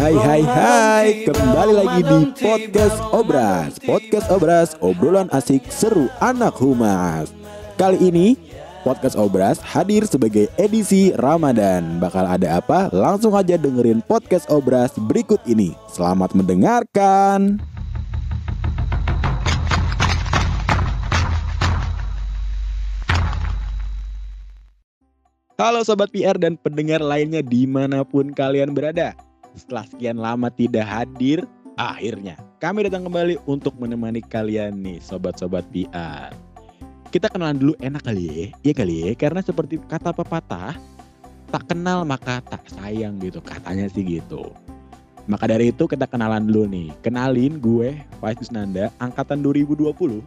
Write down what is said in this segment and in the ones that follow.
Hai hai hai, kembali lagi di Podcast Obras. Podcast Obras, obrolan asik seru anak humas. Kali ini Podcast Obras hadir sebagai edisi Ramadan. Bakal ada apa? Langsung aja dengerin Podcast Obras berikut ini. Selamat mendengarkan. Halo Sobat PR dan pendengar lainnya di mana pun kalian berada setelah sekian lama tidak hadir, akhirnya kami datang kembali untuk menemani kalian nih sobat-sobat PR. Kita kenalan dulu enak kali ya, iya kali ya, karena seperti kata pepatah, tak kenal maka tak sayang gitu, katanya sih gitu. Maka dari itu kita kenalan dulu nih, kenalin gue Faiz Nanda, angkatan 2020.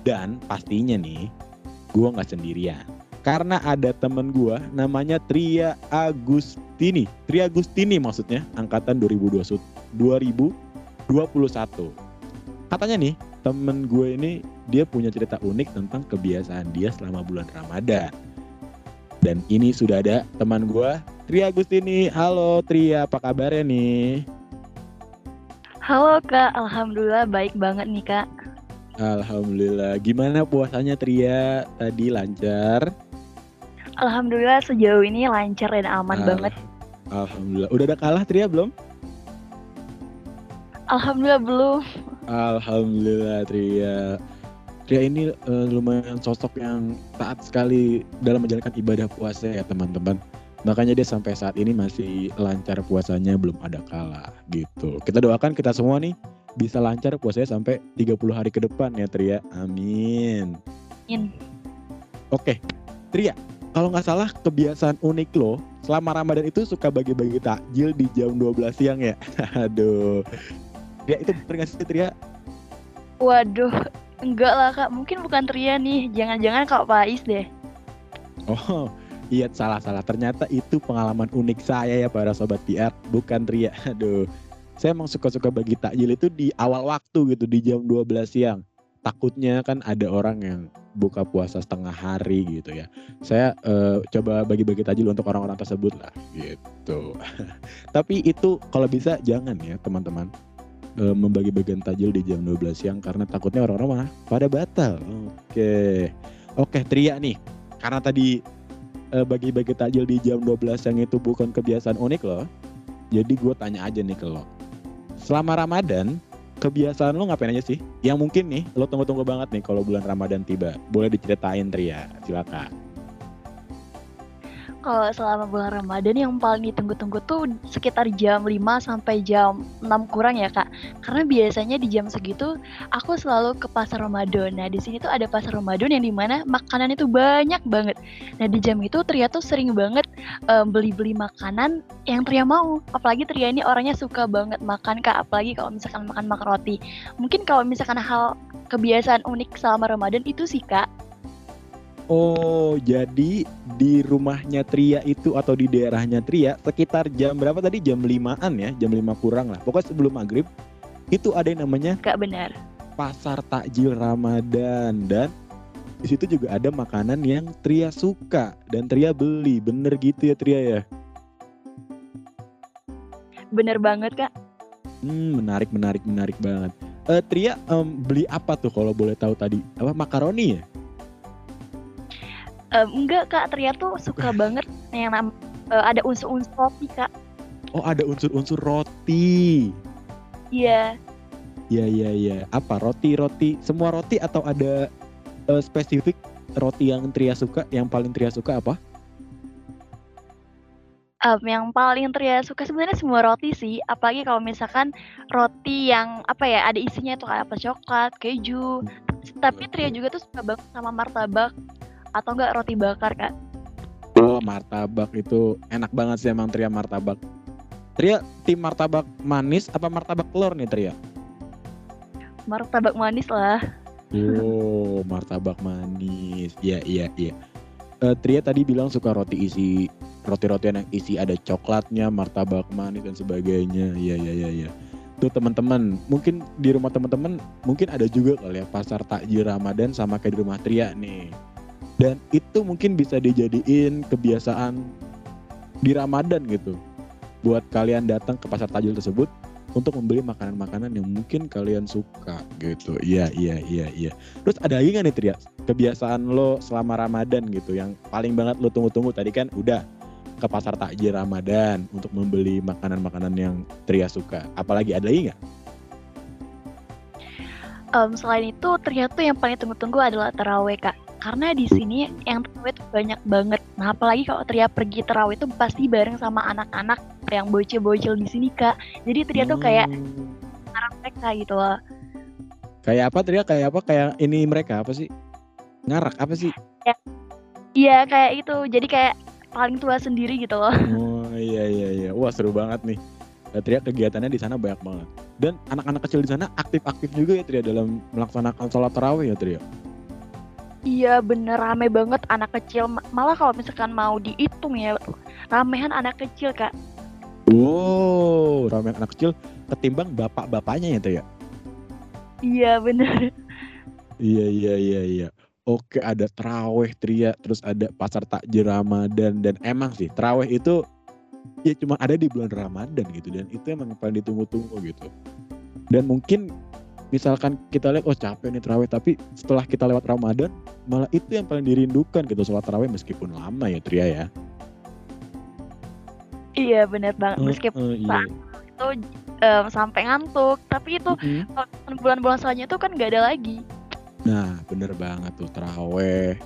Dan pastinya nih, gue gak sendirian karena ada temen gue namanya Tria Agustini. Tria Agustini maksudnya angkatan 2021. 2021. Katanya nih temen gue ini dia punya cerita unik tentang kebiasaan dia selama bulan Ramadan. Dan ini sudah ada teman gue Tria Agustini. Halo Tria, apa kabarnya nih? Halo Kak, Alhamdulillah baik banget nih Kak. Alhamdulillah. Gimana puasanya Tria? Tadi lancar? Alhamdulillah sejauh ini lancar dan aman Al banget. Alhamdulillah. Udah ada kalah Tria belum? Alhamdulillah belum. Alhamdulillah Tria. Tria ini uh, lumayan sosok yang taat sekali dalam menjalankan ibadah puasa ya teman-teman. Makanya dia sampai saat ini masih lancar puasanya belum ada kalah gitu. Kita doakan kita semua nih bisa lancar puasanya sampai 30 hari ke depan ya Tria. Amin. Amin. Oke, Tria, kalau nggak salah kebiasaan unik lo selama Ramadan itu suka bagi-bagi takjil di jam 12 siang ya. Aduh. Ya itu bener gak sih Tria? Waduh, enggak lah kak. Mungkin bukan Tria nih. Jangan-jangan Kak Pais deh. Oh, iya salah-salah. Ternyata itu pengalaman unik saya ya para sobat PR. Bukan Tria. Aduh. Saya emang suka-suka bagi takjil itu di awal waktu gitu. Di jam 12 siang. Takutnya kan ada orang yang buka puasa setengah hari gitu ya. Saya uh, coba bagi-bagi tajil untuk orang-orang tersebut lah gitu. Tapi itu kalau bisa jangan ya teman-teman uh, membagi-bagian tajil di jam 12 siang karena takutnya orang-orang malah pada batal. Oke. Oke, Tria nih. Karena tadi uh, bagi-bagi tajil di jam 12 siang itu bukan kebiasaan unik loh. Jadi gue tanya aja nih ke lo. Selama Ramadan, kebiasaan lo ngapain aja sih? Yang mungkin nih lo tunggu-tunggu banget nih kalau bulan Ramadan tiba. Boleh diceritain Tria, silakan kalau selama bulan Ramadan yang paling ditunggu-tunggu tuh sekitar jam 5 sampai jam 6 kurang ya kak. Karena biasanya di jam segitu aku selalu ke pasar Ramadan. Nah di sini tuh ada pasar Ramadan yang di mana makanan itu banyak banget. Nah di jam itu Tria tuh sering banget um, beli-beli makanan yang Tria mau. Apalagi Tria ini orangnya suka banget makan kak. Apalagi kalau misalkan makan makan roti mungkin kalau misalkan hal kebiasaan unik selama Ramadan itu sih kak Oh, jadi di rumahnya Tria itu atau di daerahnya Tria sekitar jam berapa tadi? Jam limaan ya, jam lima kurang lah. Pokoknya sebelum maghrib itu ada yang namanya Gak benar. Pasar Takjil Ramadan dan di situ juga ada makanan yang Tria suka dan Tria beli. Bener gitu ya Tria ya? Bener banget kak. Hmm, menarik, menarik, menarik banget. Uh, Tria um, beli apa tuh kalau boleh tahu tadi? Apa makaroni ya? Um, enggak kak. Tria tuh suka banget yang nam uh, ada unsur-unsur roti kak. Oh ada unsur-unsur roti. Iya. Iya iya iya. Apa? Roti roti. Semua roti atau ada uh, spesifik roti yang Tria suka? Yang paling Tria suka apa? Um, yang paling Tria suka sebenarnya semua roti sih. Apalagi kalau misalkan roti yang apa ya ada isinya tuh kayak apa coklat keju. Hmm. tapi Tria juga tuh suka banget sama martabak atau enggak roti bakar kak? Oh martabak itu enak banget sih emang Tria martabak. Tria tim martabak manis apa martabak telur nih Tria? Martabak manis lah. Oh martabak manis. Iya iya iya. Uh, Tria tadi bilang suka roti isi roti-rotian yang isi ada coklatnya martabak manis dan sebagainya. Iya iya iya iya. Tuh teman-teman mungkin di rumah teman-teman mungkin ada juga kali ya pasar takjil Ramadan sama kayak di rumah Tria nih dan itu mungkin bisa dijadiin kebiasaan di Ramadan gitu buat kalian datang ke pasar tajil tersebut untuk membeli makanan-makanan yang mungkin kalian suka gitu. Iya, iya, iya, iya. Terus ada lagi nggak nih Tria? Kebiasaan lo selama Ramadan gitu yang paling banget lo tunggu-tunggu tadi kan udah ke pasar takjil Ramadan untuk membeli makanan-makanan yang Tria suka. Apalagi ada lagi nggak? Um, selain itu ternyata yang paling tunggu-tunggu adalah terawih kak karena di sini yang terawih itu banyak banget. Nah, apalagi kalau Tria pergi terawih itu pasti bareng sama anak-anak yang bocil-bocil di sini, Kak. Jadi Tria tuh kayak Hmm. anak mereka gitu loh. Kayak apa Tria? Kayak apa? Kayak ini mereka apa sih? Ngarak apa sih? Iya, kayak itu. Jadi kayak paling tua sendiri gitu loh. Oh iya iya iya. Wah seru banget nih. Eh, Tria kegiatannya di sana banyak banget. Dan anak-anak kecil di sana aktif-aktif juga ya Tria dalam melaksanakan sholat tarawih ya Tria. Iya, bener rame banget anak kecil. Ma- Malah kalau misalkan mau dihitung ya, ramehan anak kecil, Kak. Wow, ramen anak kecil ketimbang bapak-bapaknya ya Tria. Iya, bener. Iya iya iya iya. Oke ada terawih Tria, terus ada pasar takjil Ramadan dan emang sih terawih itu ya cuma ada di bulan Ramadan gitu dan itu emang paling ditunggu-tunggu gitu. Dan mungkin misalkan kita lihat oh capek nih terawih tapi setelah kita lewat Ramadan malah itu yang paling dirindukan gitu sholat terawih meskipun lama ya Tria ya. Iya, bener banget. Meskipun Eh, eh, iya. itu em, sampai ngantuk, tapi itu misalkan bulan-bulan selanjutnya itu kan nggak ada lagi. Nah bener banget tuh terawih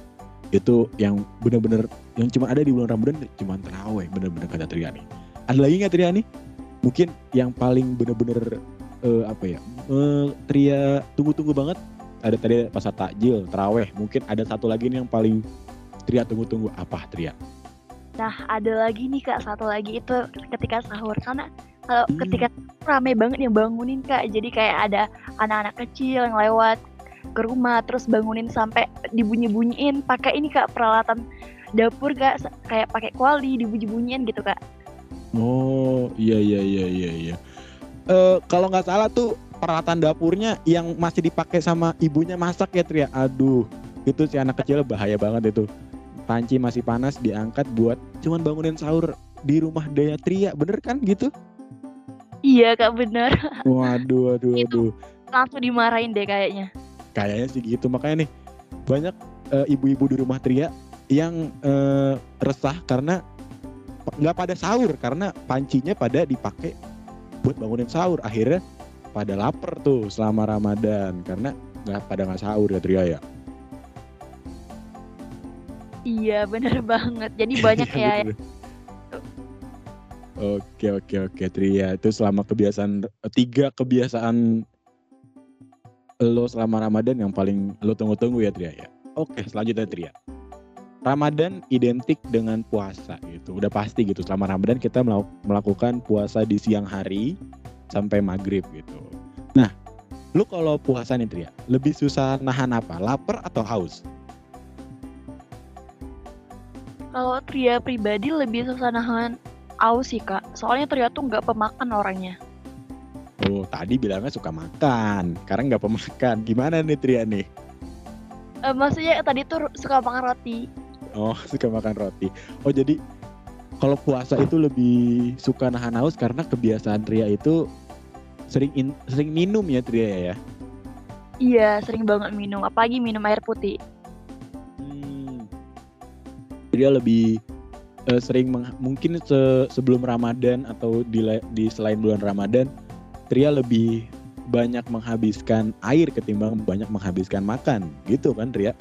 itu yang bener-bener yang cuma ada di bulan Ramadan cuma terawih bener-bener kata Tria nih. Ada lagi nggak Tria nih? Mungkin yang paling bener-bener eh, apa ya? eh, Tria tunggu-tunggu banget. Ada tadi pasar takjil, terawih. Mungkin ada satu lagi nih yang paling Tria tunggu-tunggu apa Tria? Nah, ada lagi nih Kak, satu lagi itu ketika sahur. Karena kalau Hmm. ketika rame banget yang bangunin Kak. Jadi kayak ada anak-anak kecil yang lewat ke rumah terus bangunin sampai dibunyi-bunyiin pakai ini Kak peralatan dapur Kak kayak pakai kuali dibunyi-bunyiin gitu Kak. Oh iya iya iya iya iya. Eh kalau nggak salah tuh peralatan dapurnya yang masih dipakai sama ibunya masak ya Tria. Aduh, itu si anak kecil bahaya banget itu. Panci masih panas diangkat buat cuman bangunin sahur di rumah Daya Tria, bener kan gitu? Iya Kak bener. Waduh, waduh, waduh. Langsung dimarahin deh kayaknya. Kayaknya sih gitu. Makanya nih banyak eh, ibu-ibu di rumah Tria yang eh, resah karena nggak pada sahur karena pancinya pada dipakai buat bangunin sahur. Akhirnya pada lapar tuh selama Ramadan karena nggak pada nggak sahur ya Tria ya. Iya bener banget. Jadi banyak Iya, ya. betul. Oke oke oke Tria itu selama kebiasaan tiga kebiasaan lo selama Ramadan yang paling lo tunggu-tunggu ya Tria ya. Oke selanjutnya Tria. Ramadan identik dengan puasa gitu. Udah pasti gitu selama Ramadan kita melakukan puasa di siang hari sampai maghrib gitu. Nah, lu kalau puasa nih Tria, lebih susah nahan apa? Lapar atau haus? Kalau Tria pribadi lebih susah nahan aus sih Kak. Soalnya Tria tuh nggak pemakan orangnya. Oh, tadi bilangnya suka makan, sekarang nggak pemakan. Gimana nih Tria nih? Eh, maksudnya tadi tuh suka makan roti. Oh, suka makan roti. Oh, jadi kalau puasa itu lebih suka nahan haus karena kebiasaan Tria itu sering in- sering minum ya Tria ya. Iya, sering banget minum. Apalagi minum air putih. Hmm. Dia lebih eh, sering meng- mungkin se- sebelum Ramadan atau di di selain bulan Ramadan, Tria lebih banyak menghabiskan air ketimbang banyak menghabiskan makan, gitu kan Tria?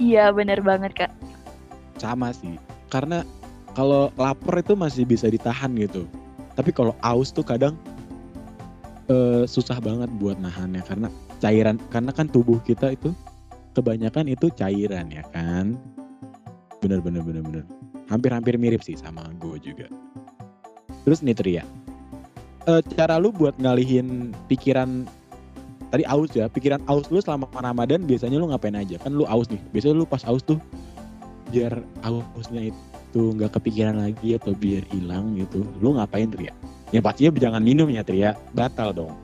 Iya, bener banget Kak. Sama sih, karena kalau lapar itu masih bisa ditahan gitu, tapi kalau aus tuh kadang eh, susah banget buat nahannya. Karena cairan, karena kan tubuh kita itu kebanyakan itu cairan ya kan, bener bener bener bener, hampir-hampir mirip sih sama gue juga. Terus nih Tria, eh, cara lu buat ngalihin pikiran tadi aus ya, pikiran aus lu selama Ramadan biasanya lu ngapain aja? Kan lu aus nih, biasanya lu pas aus tuh biar ausnya itu nggak kepikiran lagi atau biar hilang gitu. Lu ngapain Tria? Ya pastinya jangan minum ya Tria, batal dong.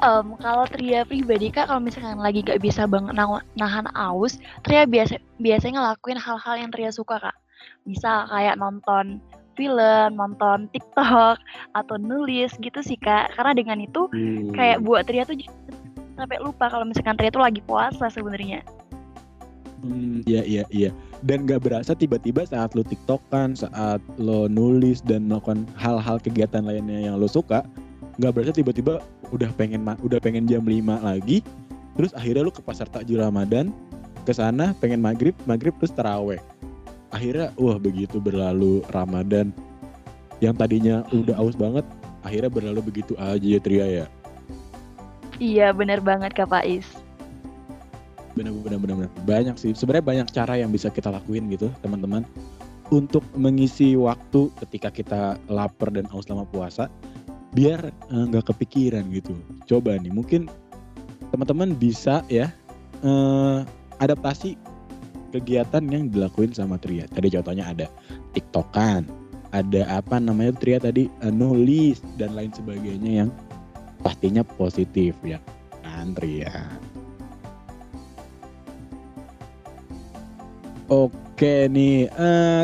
Em, kalau Tria pribadi kak, kalau misalkan lagi gak bisa banget na- nahan aus, Tria biasa biasanya ngelakuin hal-hal yang Tria suka kak. Misal kayak nonton film, nonton TikTok, atau nulis gitu sih kak. Karena dengan itu Uh. kayak buat Tria tuh sampai lupa kalau misalkan Tria tuh lagi puasa sebenarnya. Hmm, iya iya iya. Dan gak berasa tiba-tiba saat lo tiktokan, saat lo nulis dan melakukan hal-hal kegiatan lainnya yang lo suka, gak berasa tiba-tiba udah pengen udah pengen jam 5 lagi, terus akhirnya lo ke pasar takjil Ramadan, ke sana pengen maghrib, maghrib terus taraweh. Akhirnya wah begitu berlalu Ramadan yang tadinya udah aus banget, akhirnya berlalu begitu aja ya Tria ya. Iya bener banget kak Faiz. benar benar benar benar. banyak sih sebenarnya banyak cara yang bisa kita lakuin gitu teman-teman untuk mengisi waktu ketika kita lapar dan haus selama puasa biar eh, nggak kepikiran gitu coba nih mungkin teman-teman bisa ya eh, adaptasi kegiatan yang dilakuin sama Tria tadi contohnya ada tiktokan ada apa namanya Tria tadi eh, nulis dan lain sebagainya yang pastinya positif ya kan Tria Oke nih, eh,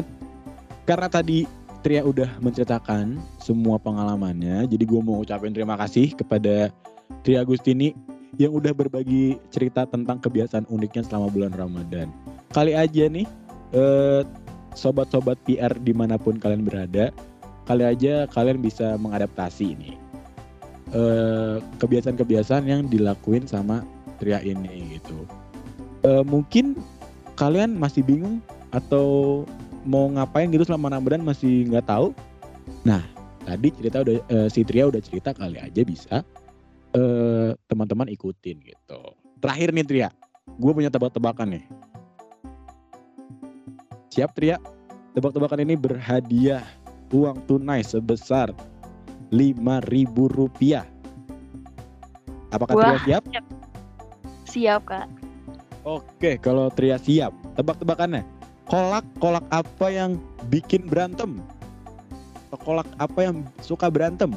karena tadi Tria udah menceritakan semua pengalamannya, jadi gue mau ucapin terima kasih kepada Tria Agustini yang udah berbagi cerita tentang kebiasaan uniknya selama bulan Ramadan. Kali aja nih, eh, sobat-sobat PR di mana pun kalian berada, kali aja kalian bisa mengadaptasi nih eh, kebiasaan-kebiasaan yang dilakuin sama Tria ini gitu. Eh, mungkin kalian masih bingung atau mau ngapain gitu selama Ramadan masih nggak tahu. Nah, tadi cerita udah eh, si Tria udah cerita kali aja bisa teman-teman ikutin gitu. Terakhir nih Tria, gue punya tebak-tebakan nih. Siap Tria? Tebak-tebakan ini berhadiah uang tunai sebesar ribu rupiah. Apakah Tria Wah. siap? Siap kak. Oke, kalau Tria siap. Tebak-tebakannya. Kolak kolak apa yang bikin berantem? Kolak apa yang suka berantem?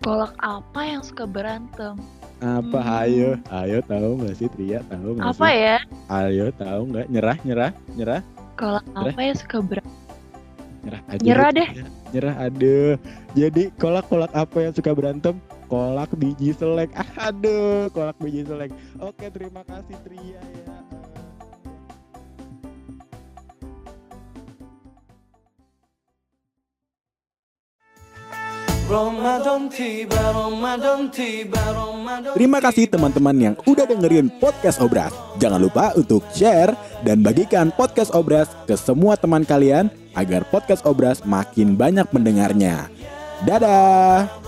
Kolak apa yang suka berantem? Apa? Hmm. Ayo, ayo tahu nggak sih Tria? Tahu nggak Apa sih? ya? Ayo tahu nggak? Nyerah, nyerah, nyerah, Kolak apa yang suka berantem? nyerah aja. Nyerah deh. Nyerah, aduh. Jadi kolak kolak apa yang suka berantem? Kolak biji selek. Aduh, kolak biji selek. Oke, terima kasih Tria ya. Terima kasih teman-teman yang udah dengerin podcast Obras. Jangan lupa untuk share dan bagikan podcast Obras ke semua teman kalian agar podcast Obras makin banyak mendengarnya. Dadah.